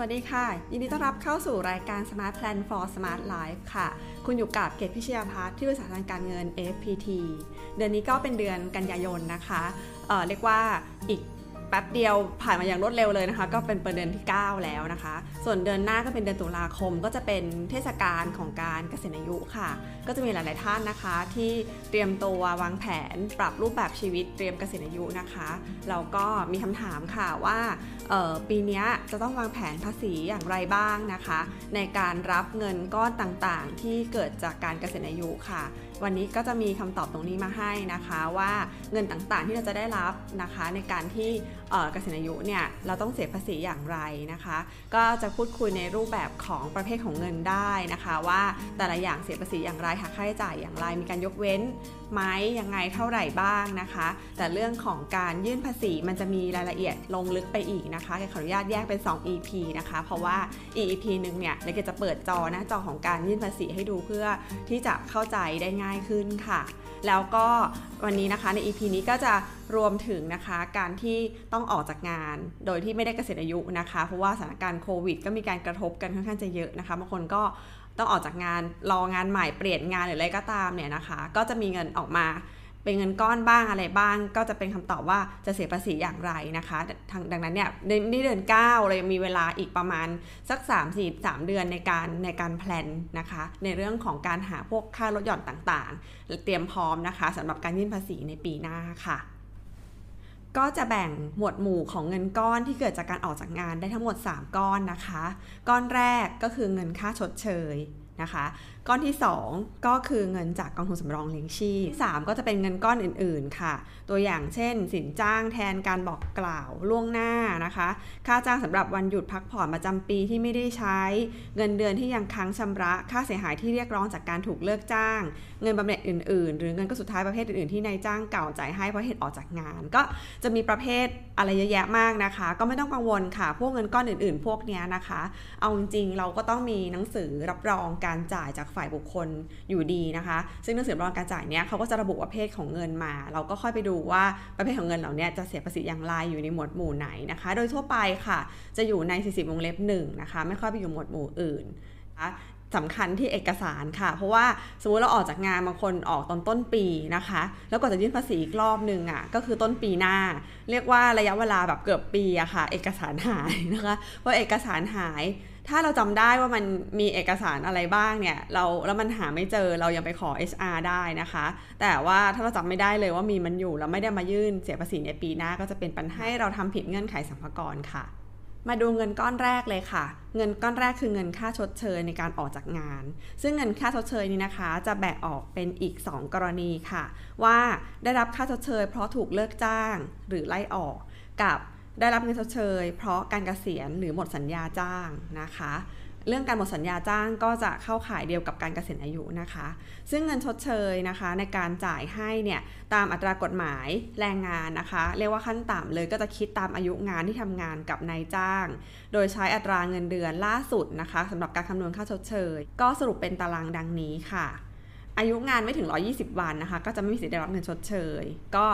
วัสดีค่ะ ยินดีต้อนรับเข้าสู่รายการ Smart Plan for Smart Life ค่ะ คุณอยู่กับเกตพิชยาพัฒน์ที่บริษัททางการเงิน FPT เดือนนี้ก็เป็นเดือนกันยายนนะคะเเรียกว่าอีก แป๊บเดียวผ่านมาอย่างรวดเร็วเลยนะคะ ก็เป็นเดือนที่ 9 แล้วนะคะ ส่วนเดือนหน้าก็เป็นเดือนตุลาคม ก็จะเป็นเทศกาลของการเกษียณอายุค่ะ ก็จะมีหลาย ๆ ท่านนะคะ ที่เตรียมตัววางแผน ปรับรูปแบบชีวิตเตรียมเกษียณอายุนะคะแล้วก็มีคำถามค่ะว่าปีนี้จะต้องวางแผนภาษีอย่างไรบ้างนะคะ ในการรับเงินก้อนต่าง ๆ ที่เกิดจากการเกษียณอายุค่ะ วันนี้ก็จะมีคำตอบตรงนี้มาให้นะคะว่าเงินต่าง ๆ ที่เราจะได้รับนะคะในการที่ เกษียณอายุเนี่ยเราต้องเสียภาษีอย่างไรนะคะ ก็จะพูดคุยในรูปแบบของประเภทของเงินได้นะคะ ว่าแต่ละอย่างเสียภาษีอย่างไรหักค่าใช้จ่ายอย่างไร มีการยกเว้นไหมยังไงเท่าไหร่บ้างนะคะ แต่เรื่องของการยื่นภาษีมันจะมีรายละเอียดลงลึกไปอีกนะคะขออนุญาตแยกเป็น 2 EP นะคะ เพราะว่า EP หนึ่งเนี่ยเดี๋ยวจะเปิดจอหน้าจอของการยื่นภาษีให้ดูเพื่อที่จะเข้าใจได้ง่ายขึ้นค่ะ แล้วก็วันนี้นะคะใน EP นี้ก็จะรวมถึงนะคะการที่ต้องออกจากงาน โดยที่ไม่ได้เกษียณอายุนะคะ เพราะว่าสถานการณ์โควิด ก็มีการกระทบกันค่อนข้างจะเยอะนะคะบางคนก็ต้องออกจากงานรองานใหม่เปลี่ยนงานหรืออะไรก็ตามเนี่ยนะคะ ก็จะมีเงินออกมา เป็นเงินก้อนบ้างอะไรบ้าง ก็จะเป็นคำตอบว่าจะเสียภาษีอย่างไรนะคะทางดังนั้นเนี่ยในเดือน9เรายังมีเวลาอีกประมาณสัก 3 4 3 เดือนในการในการแพลนนะคะในเรื่องของการหาพวกค่าลดหย่อนต่างๆ เตรียมพร้อมนะคะสำหรับการยื่นภาษีในปีหน้าค่ะก็จะแบ่งหมวดหมู่ของเงินก้อนที่เกิดจากการออกจากงานได้ทั้งหมด 3 ก้อนนะคะ ก้อนแรกก็คือเงินค่าชดเชยนะคะ ก้อนที่ 2 ก็คือเงินจากกองทุนสำรองเลี้ยงชีพที่3ก็จะเป็นเงินก้อนอื่นๆค่ะ ตัวอย่างเช่น สินจ้างแทนการบอกกล่าวล่วงหน้านะคะ ค่าจ้างสำหรับวันหยุดพักผ่อนประจำปีที่ไม่ได้ใช้ เงินเดือนที่ยังค้างชำระ ค่าเสียหายที่เรียกร้องจากการถูกเลิกจ้าง เงินบำเหน็จอื่นๆ หรือเงินก็สุดท้ายประเภทอื่นๆที่นายจ้างเก่าจ่ายให้เพราะเหตุออกจากงาน ก็จะมีประเภทอะไรเยอะแยะมากนะคะ ก็ไม่ต้องกังวลค่ะ พวกเงินก้อนอื่นๆ พวกนี้นะคะ เอาจริงๆเราก็ต้องมีหนังสือรับรองการจ่ายจากฝ่ายบุคคลอยู่ดีนะคะ ซึ่งหนังสือรับรองการจ่ายเนี้ยเขาก็จะระบุประเภทของเงินมา เราก็ค่อยไปดูว่าประเภทของเงินเหล่านี้จะเสียภาษีอย่างไรอยู่ในหมวดหมู่ไหนนะคะ โดยทั่วไปค่ะจะอยู่ใน 40 วงเล็บ1นะคะไม่ค่อยไปอยู่หมวดหมู่อื่นนะคะสำคัญที่เอกสารค่ะ เพราะว่าสมมติเราออกจากงานบางคนออกตอนต้นปีนะคะ แล้วก็จะยื่นภาษีอีกรอบหนึ่งอะ่ะก็คือต้นปีหน้า เรียกว่าระยะเวลาแบบเกือบปีอะค่ะ เอกสารหายนะคะเพราะเอกสารหาย ถ้าเราจำได้ว่ามันมีเอกสารอะไรบ้างเนี่ยเราแล้วมันหาไม่เจอเรายังไปขอ HR ได้นะคะ แต่ว่าถ้าเราจำไม่ได้เลยว่ามีมันอยู่แล้วไม่ได้มายื่นเสียภาษีในปีหน้าก็จะเป็นปัญหาให้เราทำผิดเงื่อนไขสัมภาระค่ะ มาดูเงินก้อนแรกเลยค่ะ เงินก้อนแรกคือเงินค่าชดเชยในการออกจากงาน ซึ่งเงินค่าชดเชยนี้นะคะ จะแบ่งออกเป็นอีก 2 กรณีค่ะ ว่าได้รับค่าชดเชย เพราะถูกเลิกจ้างหรือไล่ออกกับ ได้รับเงินชดเชย เพราะการเกษียณหรือหมดสัญญาจ้างนะคะ เรื่องการหมดสัญญาจ้างก็จะเข้าข่ายเดียวกับการเกษียณอายุนะคะ ซึ่งเงินชดเชยนะคะในการจ่ายให้เนี่ยตามอัตรากฎหมายแรงงานนะคะ เรียกว่าขั้นต่ำเลยก็จะคิดตามอายุงานที่ทำงานกับนายจ้าง โดยใช้อัตราเงินเดือนล่าสุดนะคะสำหรับการคำนวณค่าชดเชย ก็สรุปเป็นตารางดังนี้ค่ะอายุงานไม่ถึง 120 วันนะคะ ก็จะไม่มีสิทธิ์ได้รับเงินชดเชย ก็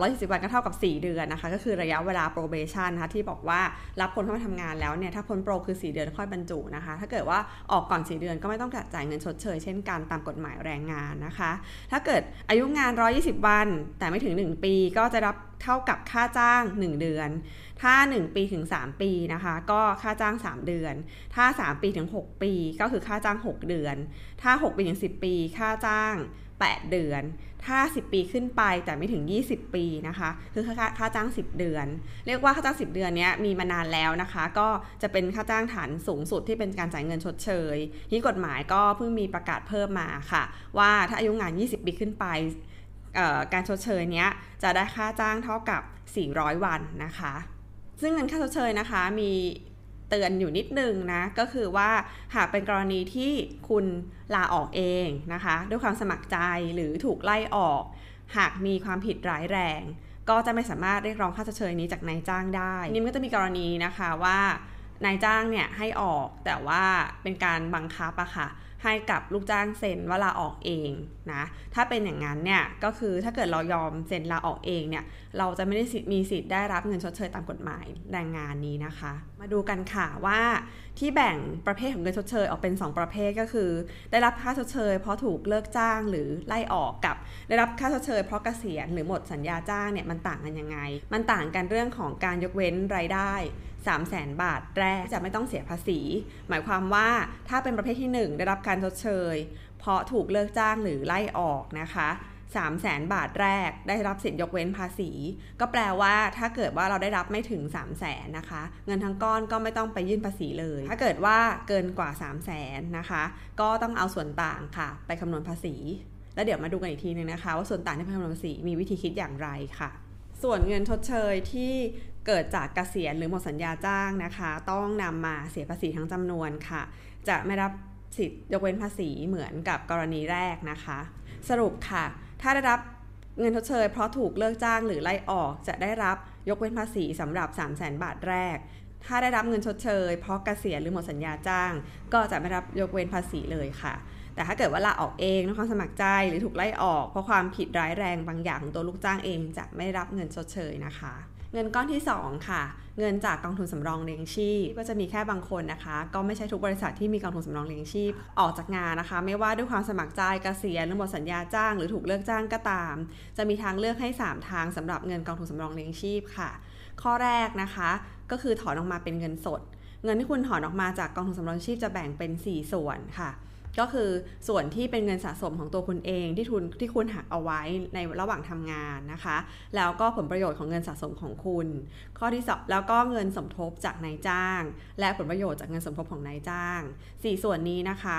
ร้อยสิบวันก็เท่ากับ 4 เดือนนะคะ ก็คือระยะเวลา probation นะคะที่บอกว่ารับคนเข้ามาทำงานแล้วเนี่ย ถ้าพ้นโปรคือ 4 เดือนค่อยบรรจุนะคะ ถ้าเกิดว่าออกก่อน 4 เดือนก็ไม่ต้องจ่ายเงินชดเชยเช่นกันตามกฎหมายแรงงานนะคะ ถ้าเกิดอายุงาน 120 วัน แต่ไม่ถึง 1 ปีก็จะรับเท่ากับค่าจ้าง 1 เดือน ถ้า 1 ปีถึง 3 ปีนะคะ ก็ค่าจ้าง 3 เดือน ถ้า 3 ปีถึง 6 ปี ก็คือค่าจ้าง 6 เดือน ถ้า 6 ปีถึง 10 ปี ค่าจ้าง 8 เดือน ถ้า 10 ปีขึ้นไปแต่ไม่ถึง 20 ปีนะคะ คือค่าค่าจ้าง 10 เดือน เรียกว่าค่าจ้าง 10 เดือนนี้มีมานานแล้วนะคะ ก็จะเป็นค่าจ้างฐานสูงสุดที่เป็นการจ่ายเงินชดเชยที่กฎหมายก็เพิ่งมีประกาศเพิ่มมาค่ะ ว่าถ้าอายุงาน 20 ปีขึ้นไปการชดเชยนี้จะได้ค่าจ้างเท่ากับ 400 วันนะคะ ซึ่งเงินค่าชดเชยนะคะมี เตือนอยู่นิดนึงนะก็คือว่าหากเป็นกรณีที่คุณลาออกเองนะคะ ด้วยความสมัครใจหรือถูกไล่ออก หากมีความผิดร้ายแรง ก็จะไม่สามารถเรียกร้องค่าเฉยนี้จากนายจ้างได้ นี่ก็จะมีกรณีนะคะว่านายจ้างเนี่ยให้ออกแต่ว่าเป็นการบังคับอะค่ะ ให้กับลูกจ้างเซ็นว่าลาออกเองนะ ถ้าเป็นอย่างนั้นเนี่ยก็คือถ้าเกิดเรายอมเซ็นลาออกเองเนี่ยเราจะไม่ได้มีสิทธิ์ได้รับเงินชดเชยตามกฎหมายแรงงานนี้นะคะ มาดูกันค่ะว่าที่แบ่งประเภทของเงินชดเชยออกเป็น 2 ประเภทก็คือ ได้รับค่าชดเชย เพราะถูกเลิกจ้างหรือไล่ออกกับ ได้รับค่าชดเชย เพราะเกษียณหรือหมดสัญญาจ้างเนี่ยมันต่างกันยังไง มันต่างกันเรื่องของการยกเว้นรายได้ 3 0 0แสนบาทแรกจะไม่ต้องเสียภาษี หมายความว่าถ้าเป็นประเภทที่ 1 ได้รับการชดเชย เพราะถูกเลิกจ้างหรือไล่ออกนะคะ3 0 0แสนบาทแรกได้รับสิทธิยกเว้นภาษี ก็แปลว่าถ้าเกิดว่าเราได้รับไม่ถึง 3 0 0แสนนะคะ เงินทั้งก้อนก็ไม่ต้องไปยื่นภาษีเลย ถ้าเกิดว่าเกินกว่า 3 0 0แสนนะคะ ก็ต้องเอาส่วนต่างค่ะ ไปคำนวณภาษี แล้วเดี๋ยวมาดูกันอีกทีนึงนะคะ ว่าส่วนต่างที่ไปคำนวณภาษีมีวิธีคิดอย่างไรค่ะ ส่วนเงินชดเชยที่ เกิดจากเกษียณหรือหมดสัญญาจ้างนะคะ ต้องนำมาเสียภาษีทั้งจำนวนค่ะ จะไม่รับสิทธิ์ยกเว้นภาษีเหมือนกับกรณีแรกนะคะ สรุปค่ะ ถ้าได้รับเงินชดเชยเพราะถูกเลิกจ้างหรือไล่ออกจะได้รับยกเว้นภาษีสำหรับ 3 0 0แสนบาทแรก ถ้าได้รับเงินชดเชย เพราะเกษียณหรือหมดสัญญาจ้าง ก็จะไม่รับยกเว้นภาษีเลยค่ะ แต่ถ้าเกิดว่าลาออกเองด้วยความสมัครใจหรือถูกไล่ออก เพราะความผิดร้ายแรงบางอย่างของตัวลูกจ้างเองจะไม่ได้รับเงินชดเชยนะคะ เงินก้อนที่ 2 ค่ะ เงินจากกองทุนสำรองเลี้ยงชีพก็จะมีแค่บางคนนะคะ ก็ไม่ใช่ทุกบริษัทที่มีกองทุนสำรองเลี้ยงชีพออกจากงานนะคะ ไม่ว่าด้วยความสมัครใจเกษียณหรือหมดสัญญาจ้างหรือถูกเลิกจ้างก็ตาม จะมีทางเลือกให้ 3 ทางสำหรับเงินกองทุนสำรองเลี้ยงชีพค่ะ ข้อแรกนะคะ ก็คือถอนออกมาเป็นเงินสด เงินที่คุณถอนออกมาจากกองทุนสำรองชีพจะแบ่งเป็น 4 ส่วนค่ะ ก็คือส่วนที่เป็นเงินสะสมของตัวคุณเองที่ทุนที่คุณหักเอาไว้ในระหว่างทำงานนะคะ แล้วก็ผลประโยชน์ของเงินสะสมของคุณ ข้อที่สองแล้วก็เงินสมทบจากนายจ้าง และผลประโยชน์จากเงินสมทบของนายจ้าง 4 ส่วนนี้นะคะ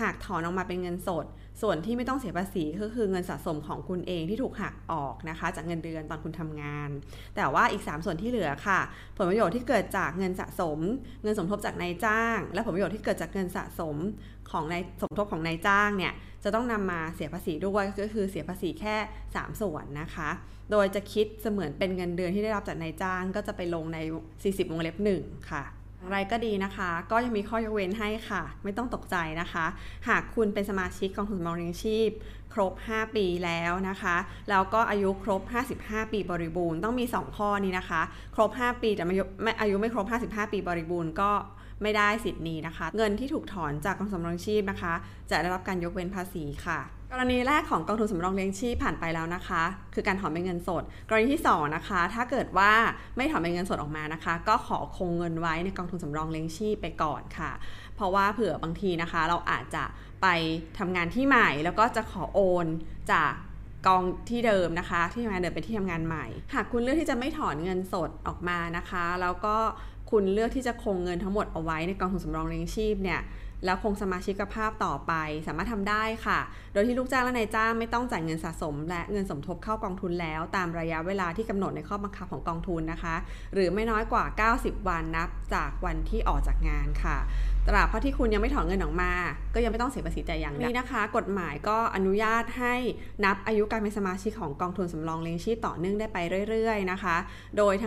หากถอนออกมาเป็นเงินสด ส่วนที่ไม่ต้องเสียภาษีก็คือเงินสะสมของคุณเองที่ถูกหักออกนะคะ จากเงินเดือนตอนคุณทำงาน แต่ว่าอีก 3 ส่วนที่เหลือค่ะ ผลประโยชน์ที่เกิดจากเงินสะสม เงินสมทบจากนายจ้าง และผลประโยชน์ที่เกิดจากเงินสะสมของนายสมทบของนายจ้างเนี่ยจะต้องนำมาเสียภาษีด้วยก็คือเสียภาษีแค่ 3 ส่วนนะคะ โดยจะคิดเสมือนเป็นเงินเดือนที่ได้รับจากนายจ้าง ก็จะไปลงใน 40วงเล็บ1ค่ะ อะไรก็ดีนะคะ ก็ยังมีข้อยกเว้นให้ค่ะ ไม่ต้องตกใจนะคะ หากคุณเป็นสมาชิกกองทุนสำรองเลี้ยงชีพ ครบ 5 ปีแล้วนะคะแล้วก็อายุครบ 55 ปีบริบูรณ์ต้องมี 2 ข้อนี้นะคะ ครบ 5 ปีแต่อายุไม่ครบ 55 ปีบริบูรณ์ก็ ไม่ได้สิทธิ์นี้นะคะ เงินที่ถูกถอนจากกองทุนสำรองชีพนะคะ จะได้รับการยกเว้นภาษีค่ะกรณีแรกของกองทุนสำรองเลี้ยงชีพผ่านไปแล้วนะคะ คือการถอนเป็นเงินสด กรณีที่ 2 นะคะ ถ้าเกิดว่าไม่ถอนเป็นเงินสดออกมานะคะ ก็ขอคงเงินไว้ในกองทุนสำรองเลี้ยงชีพไปก่อนค่ะ เพราะว่าเผื่อบางทีนะคะ เราอาจจะไปทำงานที่ใหม่ แล้วก็จะขอโอนจาก กองที่เดิมนะคะ ที่ทำงานเดิมไปที่ทำงานใหม่ หากคุณเลือกที่จะไม่ถอนเงินสดออกมานะคะ แล้วก็คุณเลือกที่จะคงเงินทั้งหมดเอาไว้ในกองทุนสำรองเลี้ยงชีพเนี่ย แล้วคงสมาชิกภาพต่อไปสามารถทำได้ค่ะ โดยที่ลูกจ้างและนายจ้างไม่ต้องจ่ายเงินสะสม และเงินสมทบเข้ากองทุนแล้ว ตามระยะเวลาที่กำหนดในข้อบังคับของกองทุนนะคะ หรือไม่น้อยกว่า 90 วันนับจากวันที่ออกจากงานค่ะตราบเท่าที่คุณยังไม่ถอนเงินออกมา ก็ยังไม่ต้องเสียภาษีแต่อย่างนี้นะคะ กฎหมายก็อนุญาตให้นับอายุการเป็นสมาชิกของกองทุนสำรองเลี้ยงชีพต่อเนื่องได้ไปเรื่อย ๆ นะคะ โดยทั้ง